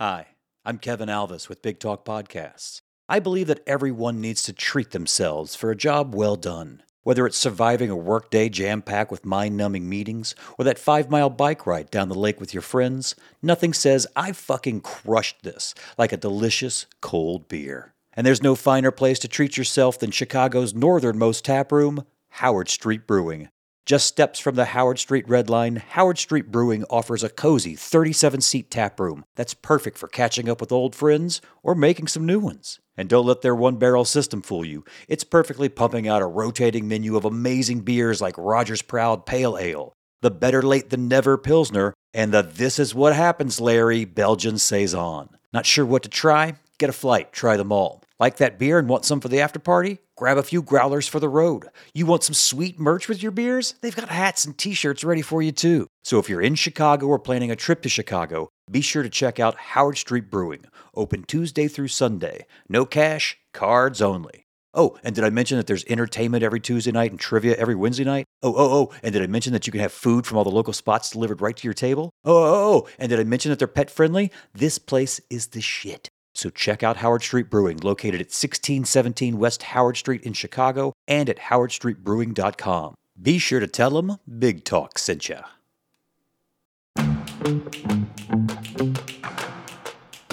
Hi, I'm Kevin Alves with Big Talk Podcasts. I believe that everyone needs to treat themselves for a job well done. Whether it's surviving a workday jam packed with mind numbing meetings or that five mile bike ride down the lake with your friends, nothing says, I fucking crushed this like a delicious cold beer. And there's no finer place to treat yourself than Chicago's northernmost tap room, Howard Street Brewing. Just steps from the Howard Street Red Line, Howard Street Brewing offers a cozy 37 seat tap room that's perfect for catching up with old friends or making some new ones. And don't let their one barrel system fool you. It's perfectly pumping out a rotating menu of amazing beers like Roger's Proud Pale Ale, the Better Late Than Never Pilsner, and the This Is What Happens Larry Belgian Saison. Not sure what to try? Get a flight, try them all. Like that beer and want some for the after party? Grab a few growlers for the road. You want some sweet merch with your beers? They've got hats and t shirts ready for you too. So if you're in Chicago or planning a trip to Chicago, be sure to check out Howard Street Brewing, open Tuesday through Sunday. No cash, cards only. Oh, and did I mention that there's entertainment every Tuesday night and trivia every Wednesday night? Oh, oh, oh, and did I mention that you can have food from all the local spots delivered right to your table? Oh, oh, oh, and did I mention that they're pet friendly? This place is the shit. So check out Howard Street Brewing, located at 1617 West Howard Street in Chicago and at howardstreetbrewing.com. Be sure to tell them Big Talk sent ya.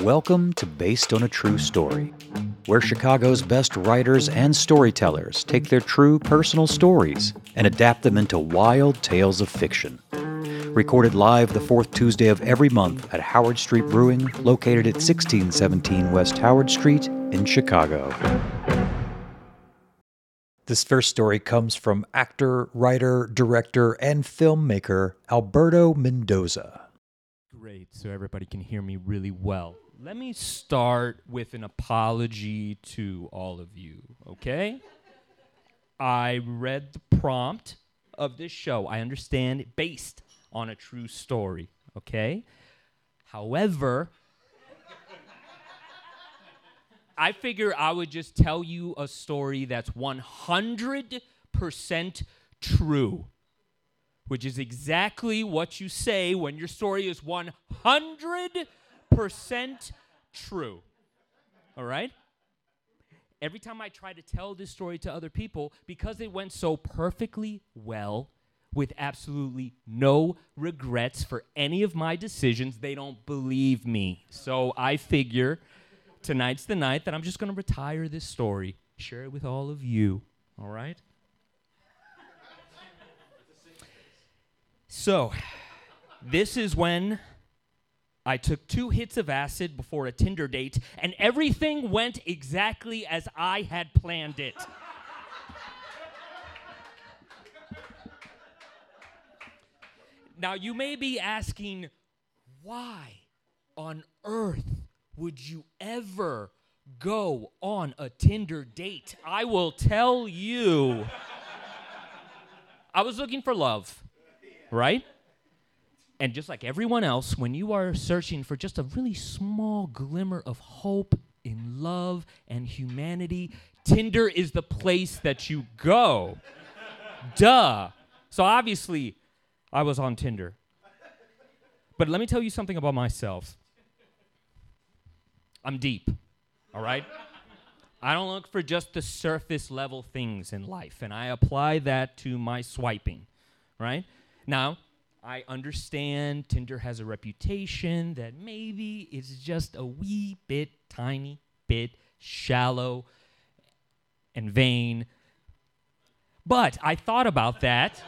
Welcome to Based on a True Story, where Chicago's best writers and storytellers take their true personal stories and adapt them into wild tales of fiction. Recorded live the fourth Tuesday of every month at Howard Street Brewing, located at 1617 West Howard Street in Chicago. This first story comes from actor, writer, director, and filmmaker Alberto Mendoza. Great, so everybody can hear me really well. Let me start with an apology to all of you, okay? I read the prompt of this show. I understand it based on a true story, okay? However, I figure I would just tell you a story that's 100% true, which is exactly what you say when your story is 100% true. All right? Every time I try to tell this story to other people, because it went so perfectly well, with absolutely no regrets for any of my decisions, they don't believe me. So I figure tonight's the night that I'm just going to retire this story, share it with all of you. All right? So, this is when I took two hits of acid before a Tinder date, and everything went exactly as I had planned it. Now, you may be asking, why on earth would you ever go on a Tinder date? I will tell you. I was looking for love, right? And just like everyone else, when you are searching for just a really small glimmer of hope in love and humanity, Tinder is the place that you go. Duh. So obviously, I was on Tinder. But let me tell you something about myself. I'm deep, all right? I don't look for just the surface level things in life, and I apply that to my swiping, right? Now, I understand Tinder has a reputation that maybe it's just a wee bit, tiny bit shallow and vain. But I thought about that.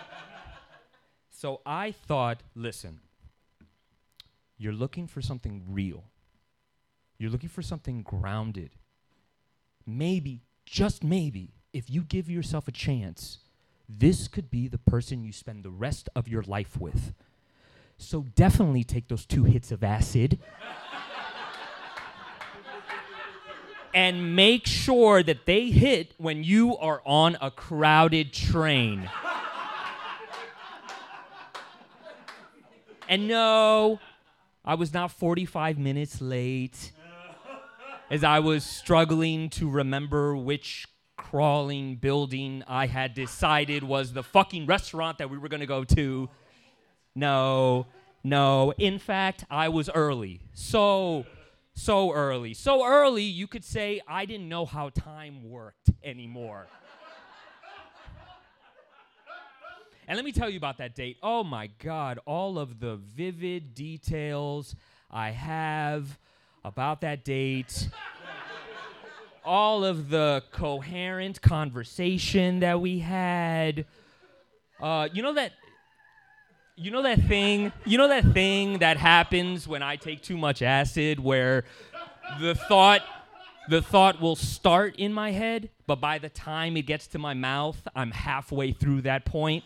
So I thought, listen, you're looking for something real. You're looking for something grounded. Maybe, just maybe, if you give yourself a chance, this could be the person you spend the rest of your life with. So definitely take those two hits of acid. and make sure that they hit when you are on a crowded train. And no, I was not 45 minutes late as I was struggling to remember which crawling building I had decided was the fucking restaurant that we were gonna go to. No, no. In fact, I was early. So So early. So early, you could say I didn't know how time worked anymore. And let me tell you about that date. Oh my God, all of the vivid details I have about that date all of the coherent conversation that we had. Uh, you know that. You know that thing. You know that thing that happens when I take too much acid, where the thought, the thought will start in my head, but by the time it gets to my mouth, I'm halfway through that point.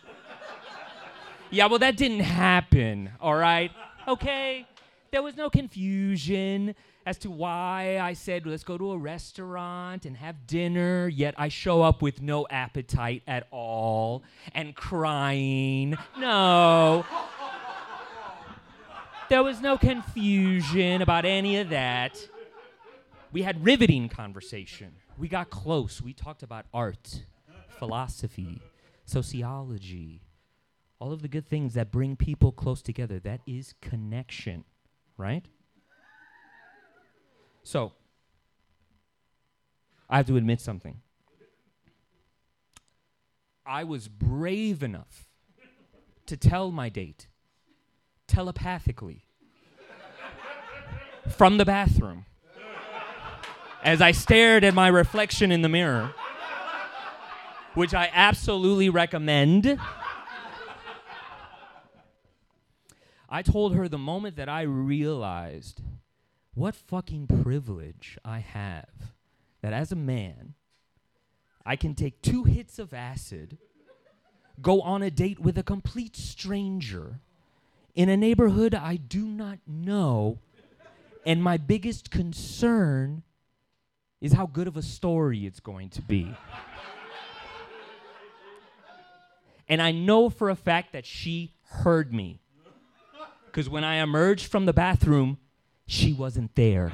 Yeah, well, that didn't happen. All right. Okay. There was no confusion as to why I said, let's go to a restaurant and have dinner, yet I show up with no appetite at all and crying. No. there was no confusion about any of that. We had riveting conversation. We got close. We talked about art, philosophy, sociology, all of the good things that bring people close together. That is connection, right? So, I have to admit something. I was brave enough to tell my date telepathically from the bathroom as I stared at my reflection in the mirror, which I absolutely recommend. I told her the moment that I realized what fucking privilege I have that as a man, I can take two hits of acid, go on a date with a complete stranger in a neighborhood I do not know, and my biggest concern is how good of a story it's going to be. and I know for a fact that she heard me. Because when I emerged from the bathroom, she wasn't there.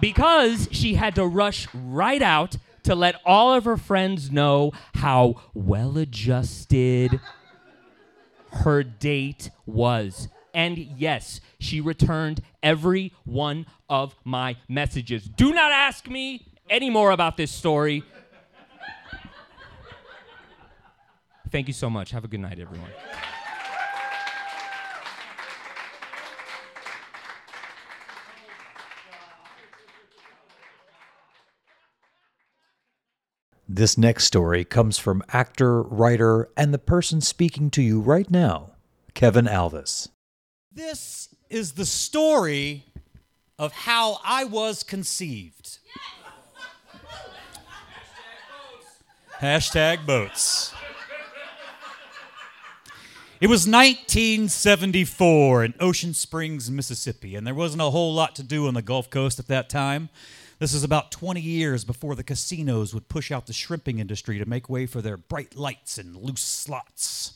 because she had to rush right out to let all of her friends know how well adjusted her date was. And yes, she returned every one of my messages. Do not ask me any more about this story. Thank you so much. Have a good night, everyone. This next story comes from actor, writer, and the person speaking to you right now, Kevin Alves. This is the story of how I was conceived. Hashtag boats. It was 1974 in Ocean Springs, Mississippi, and there wasn't a whole lot to do on the Gulf Coast at that time. This is about 20 years before the casinos would push out the shrimping industry to make way for their bright lights and loose slots.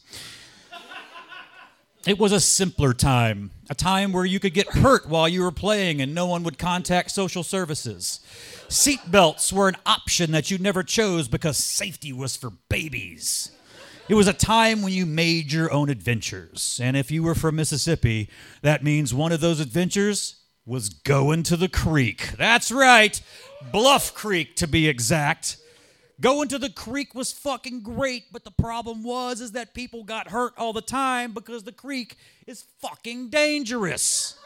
It was a simpler time, a time where you could get hurt while you were playing and no one would contact social services. Seatbelts were an option that you never chose because safety was for babies. It was a time when you made your own adventures. And if you were from Mississippi, that means one of those adventures was going to the creek. That's right, Bluff Creek to be exact. Going to the creek was fucking great, but the problem was is that people got hurt all the time because the creek is fucking dangerous.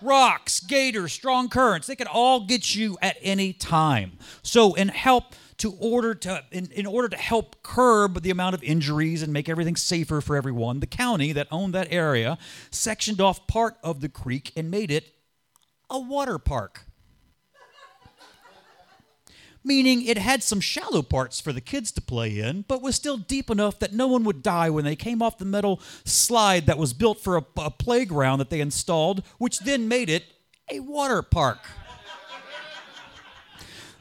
Rocks, gators, strong currents, they can all get you at any time. So in help to order to in, in order to help curb the amount of injuries and make everything safer for everyone, the county that owned that area sectioned off part of the creek and made it a water park. Meaning it had some shallow parts for the kids to play in, but was still deep enough that no one would die when they came off the metal slide that was built for a, a playground that they installed, which then made it a water park.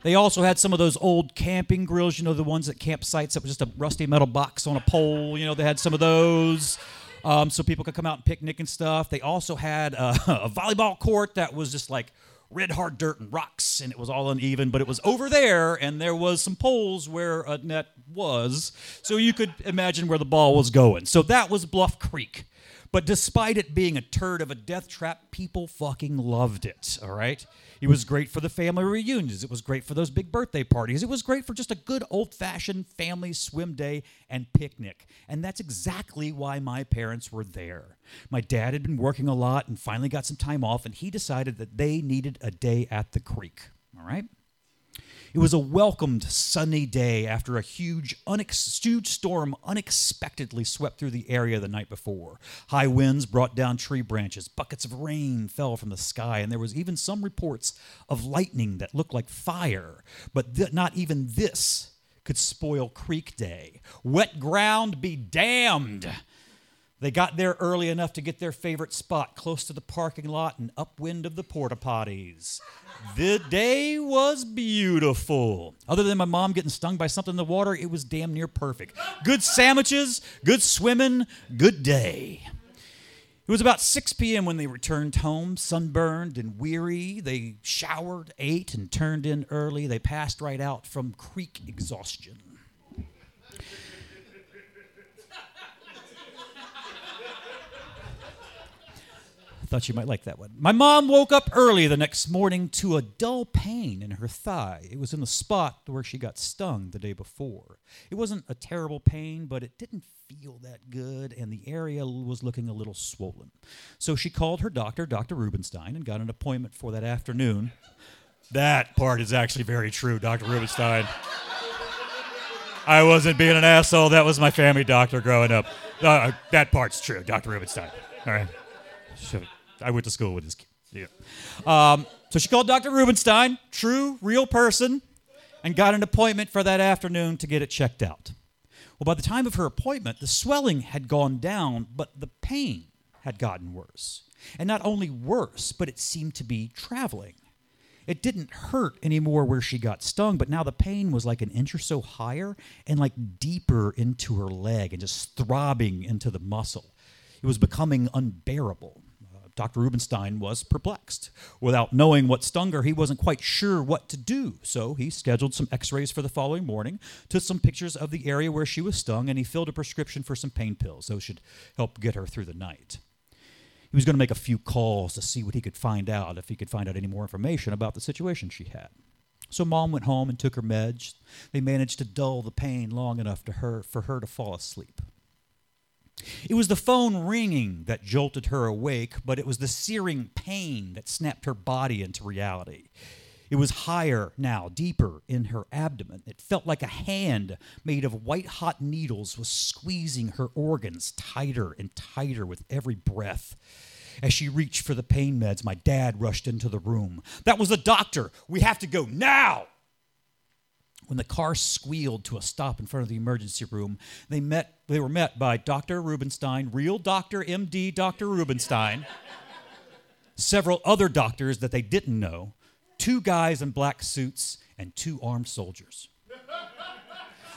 They also had some of those old camping grills, you know, the ones at campsites that was just a rusty metal box on a pole. You know, they had some of those um, so people could come out and picnic and stuff. They also had a, a volleyball court that was just like red hard dirt and rocks and it was all uneven but it was over there and there was some poles where a net was so you could imagine where the ball was going so that was bluff creek But despite it being a turd of a death trap, people fucking loved it, all right? It was great for the family reunions. It was great for those big birthday parties. It was great for just a good old fashioned family swim day and picnic. And that's exactly why my parents were there. My dad had been working a lot and finally got some time off, and he decided that they needed a day at the creek, all right? It was a welcomed sunny day after a huge, unex- huge storm unexpectedly swept through the area the night before. High winds brought down tree branches, buckets of rain fell from the sky, and there was even some reports of lightning that looked like fire. But th- not even this could spoil Creek Day. Wet ground be damned! They got there early enough to get their favorite spot close to the parking lot and upwind of the porta potties. The day was beautiful. Other than my mom getting stung by something in the water, it was damn near perfect. Good sandwiches, good swimming, good day. It was about 6 p.m. when they returned home, sunburned and weary. They showered, ate, and turned in early. They passed right out from creek exhaustion. Thought you might like that one. My mom woke up early the next morning to a dull pain in her thigh. It was in the spot where she got stung the day before. It wasn't a terrible pain, but it didn't feel that good, and the area was looking a little swollen. So she called her doctor, Dr. Rubenstein, and got an appointment for that afternoon. That part is actually very true, Dr. Rubenstein. I wasn't being an asshole. That was my family doctor growing up. Uh, that part's true, Dr. Rubenstein. All right. I went to school with his kid. Yeah. Um, so she called Dr. Rubenstein, true, real person, and got an appointment for that afternoon to get it checked out. Well, by the time of her appointment, the swelling had gone down, but the pain had gotten worse. And not only worse, but it seemed to be traveling. It didn't hurt anymore where she got stung, but now the pain was like an inch or so higher and like deeper into her leg and just throbbing into the muscle. It was becoming unbearable. Dr. Rubenstein was perplexed. Without knowing what stung her, he wasn't quite sure what to do. So he scheduled some x rays for the following morning, took some pictures of the area where she was stung, and he filled a prescription for some pain pills. Those should help get her through the night. He was going to make a few calls to see what he could find out, if he could find out any more information about the situation she had. So mom went home and took her meds. They managed to dull the pain long enough to her for her to fall asleep. It was the phone ringing that jolted her awake, but it was the searing pain that snapped her body into reality. It was higher now, deeper in her abdomen. It felt like a hand made of white hot needles was squeezing her organs tighter and tighter with every breath. As she reached for the pain meds, my dad rushed into the room. That was the doctor. We have to go now. When the car squealed to a stop in front of the emergency room, they met they were met by Dr. Rubenstein, real Dr. MD Dr. Rubenstein, several other doctors that they didn't know, two guys in black suits, and two armed soldiers.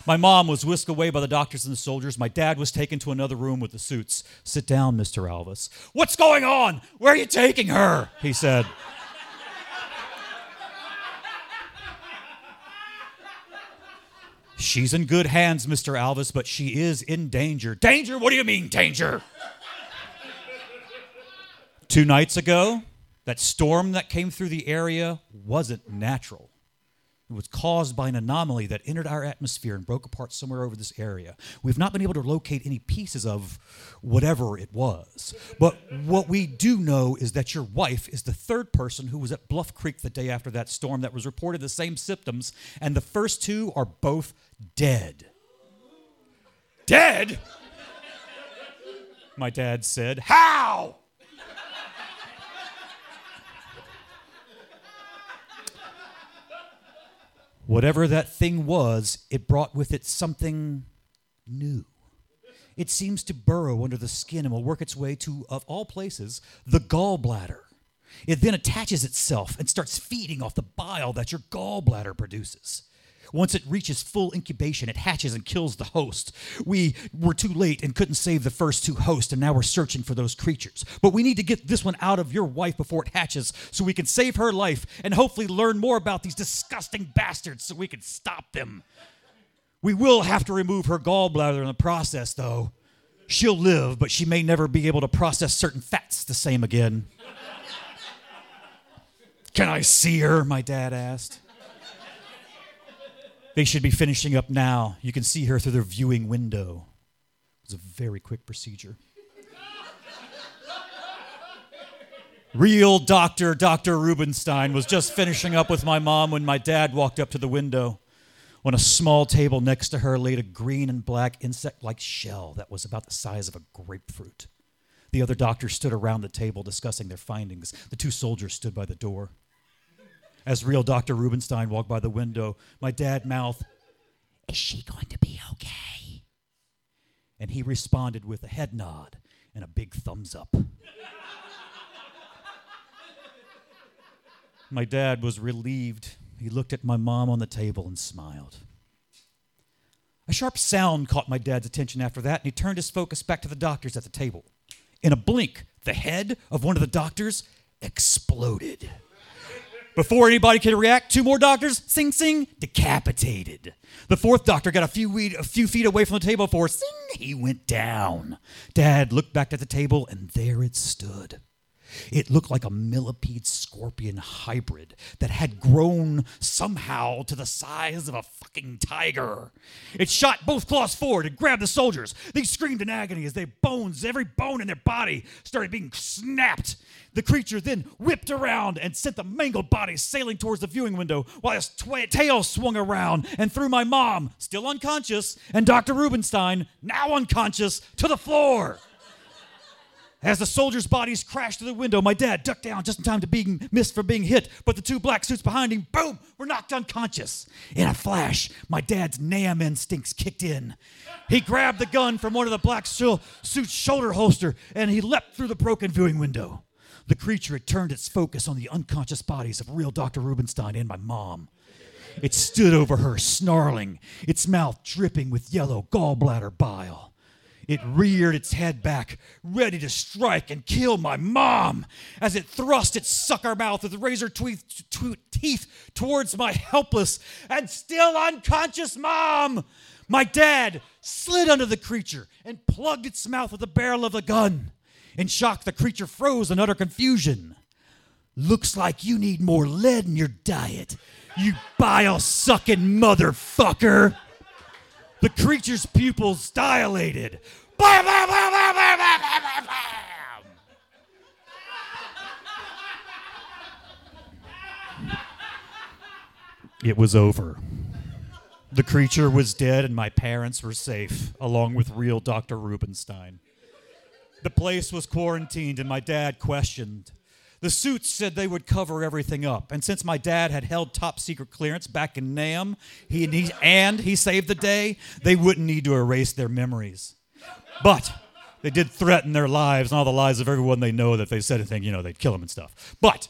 My mom was whisked away by the doctors and the soldiers. My dad was taken to another room with the suits. Sit down, Mr. Alves. What's going on? Where are you taking her? He said. She's in good hands, Mr. Alves, but she is in danger. Danger? What do you mean, danger? Two nights ago, that storm that came through the area wasn't natural. It was caused by an anomaly that entered our atmosphere and broke apart somewhere over this area. We've not been able to locate any pieces of whatever it was. But what we do know is that your wife is the third person who was at Bluff Creek the day after that storm that was reported the same symptoms, and the first two are both dead. Dead? My dad said. How? Whatever that thing was, it brought with it something new. It seems to burrow under the skin and will work its way to, of all places, the gallbladder. It then attaches itself and starts feeding off the bile that your gallbladder produces. Once it reaches full incubation, it hatches and kills the host. We were too late and couldn't save the first two hosts, and now we're searching for those creatures. But we need to get this one out of your wife before it hatches so we can save her life and hopefully learn more about these disgusting bastards so we can stop them. We will have to remove her gallbladder in the process, though. She'll live, but she may never be able to process certain fats the same again. Can I see her? My dad asked. They should be finishing up now. You can see her through their viewing window. It was a very quick procedure. Real doctor, Dr. Rubenstein, was just finishing up with my mom when my dad walked up to the window. On a small table next to her laid a green and black insect like shell that was about the size of a grapefruit. The other doctors stood around the table discussing their findings. The two soldiers stood by the door. As real Dr. Rubenstein walked by the window, my dad mouthed, Is she going to be okay? And he responded with a head nod and a big thumbs up. My dad was relieved. He looked at my mom on the table and smiled. A sharp sound caught my dad's attention after that, and he turned his focus back to the doctors at the table. In a blink, the head of one of the doctors exploded. Before anybody could react, two more doctors, sing sing, decapitated. The fourth doctor got a few, weed, a few feet away from the table before sing, he went down. Dad looked back at the table, and there it stood. It looked like a millipede scorpion hybrid that had grown somehow to the size of a fucking tiger. It shot both claws forward and grabbed the soldiers. They screamed in agony as their bones, every bone in their body, started being snapped. The creature then whipped around and sent the mangled bodies sailing towards the viewing window while twa- tail swung around and threw my mom, still unconscious, and Dr. Rubenstein, now unconscious, to the floor. As the soldiers' bodies crashed through the window, my dad ducked down just in time to be missed from being hit, but the two black suits behind him, boom, were knocked unconscious. In a flash, my dad's NAM instincts kicked in. He grabbed the gun from one of the black suit's shoulder holster and he leapt through the broken viewing window. The creature had turned its focus on the unconscious bodies of real Dr. Rubenstein and my mom. It stood over her, snarling, its mouth dripping with yellow gallbladder bile. It reared its head back, ready to strike and kill my mom, as it thrust its sucker mouth with razor teeth towards my helpless and still unconscious mom. My dad slid under the creature and plugged its mouth with the barrel of the gun. In shock, the creature froze in utter confusion. Looks like you need more lead in your diet, you bile sucking motherfucker. The creature's pupils dilated. Bam, bam, bam, bam, bam, bam, bam, bam. It was over. The creature was dead, and my parents were safe, along with real Dr. Rubenstein. The place was quarantined, and my dad questioned the suits said they would cover everything up. And since my dad had held top secret clearance back in NAM, he, and he, and he saved the day, they wouldn't need to erase their memories. But they did threaten their lives and all the lives of everyone they know that if they said anything, you know, they'd kill them and stuff. But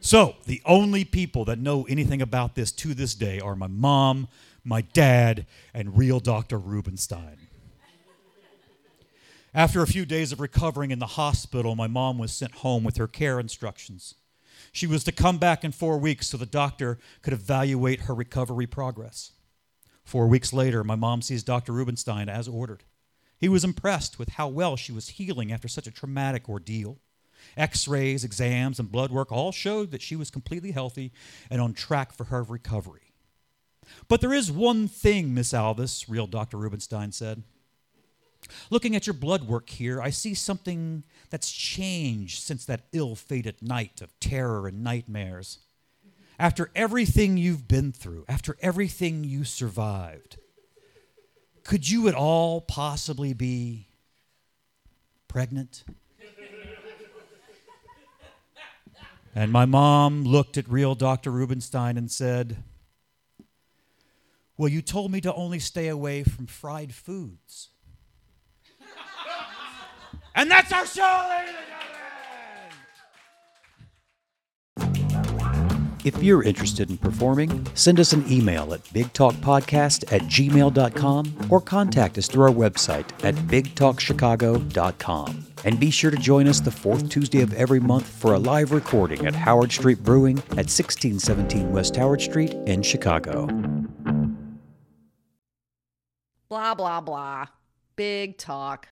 so the only people that know anything about this to this day are my mom, my dad, and real Dr. Rubenstein. After a few days of recovering in the hospital, my mom was sent home with her care instructions. She was to come back in four weeks so the doctor could evaluate her recovery progress. Four weeks later, my mom sees Dr. Rubenstein as ordered. He was impressed with how well she was healing after such a traumatic ordeal. X rays, exams, and blood work all showed that she was completely healthy and on track for her recovery. But there is one thing, Miss Alves, real Dr. Rubenstein said. Looking at your blood work here, I see something that's changed since that ill fated night of terror and nightmares. After everything you've been through, after everything you survived, could you at all possibly be pregnant? And my mom looked at real Dr. Rubenstein and said, Well, you told me to only stay away from fried foods. And that's our show, ladies and gentlemen. If you're interested in performing, send us an email at bigtalkpodcast at gmail.com or contact us through our website at bigtalkchicago.com. And be sure to join us the fourth Tuesday of every month for a live recording at Howard Street Brewing at 1617 West Howard Street in Chicago. Blah, blah, blah. Big talk.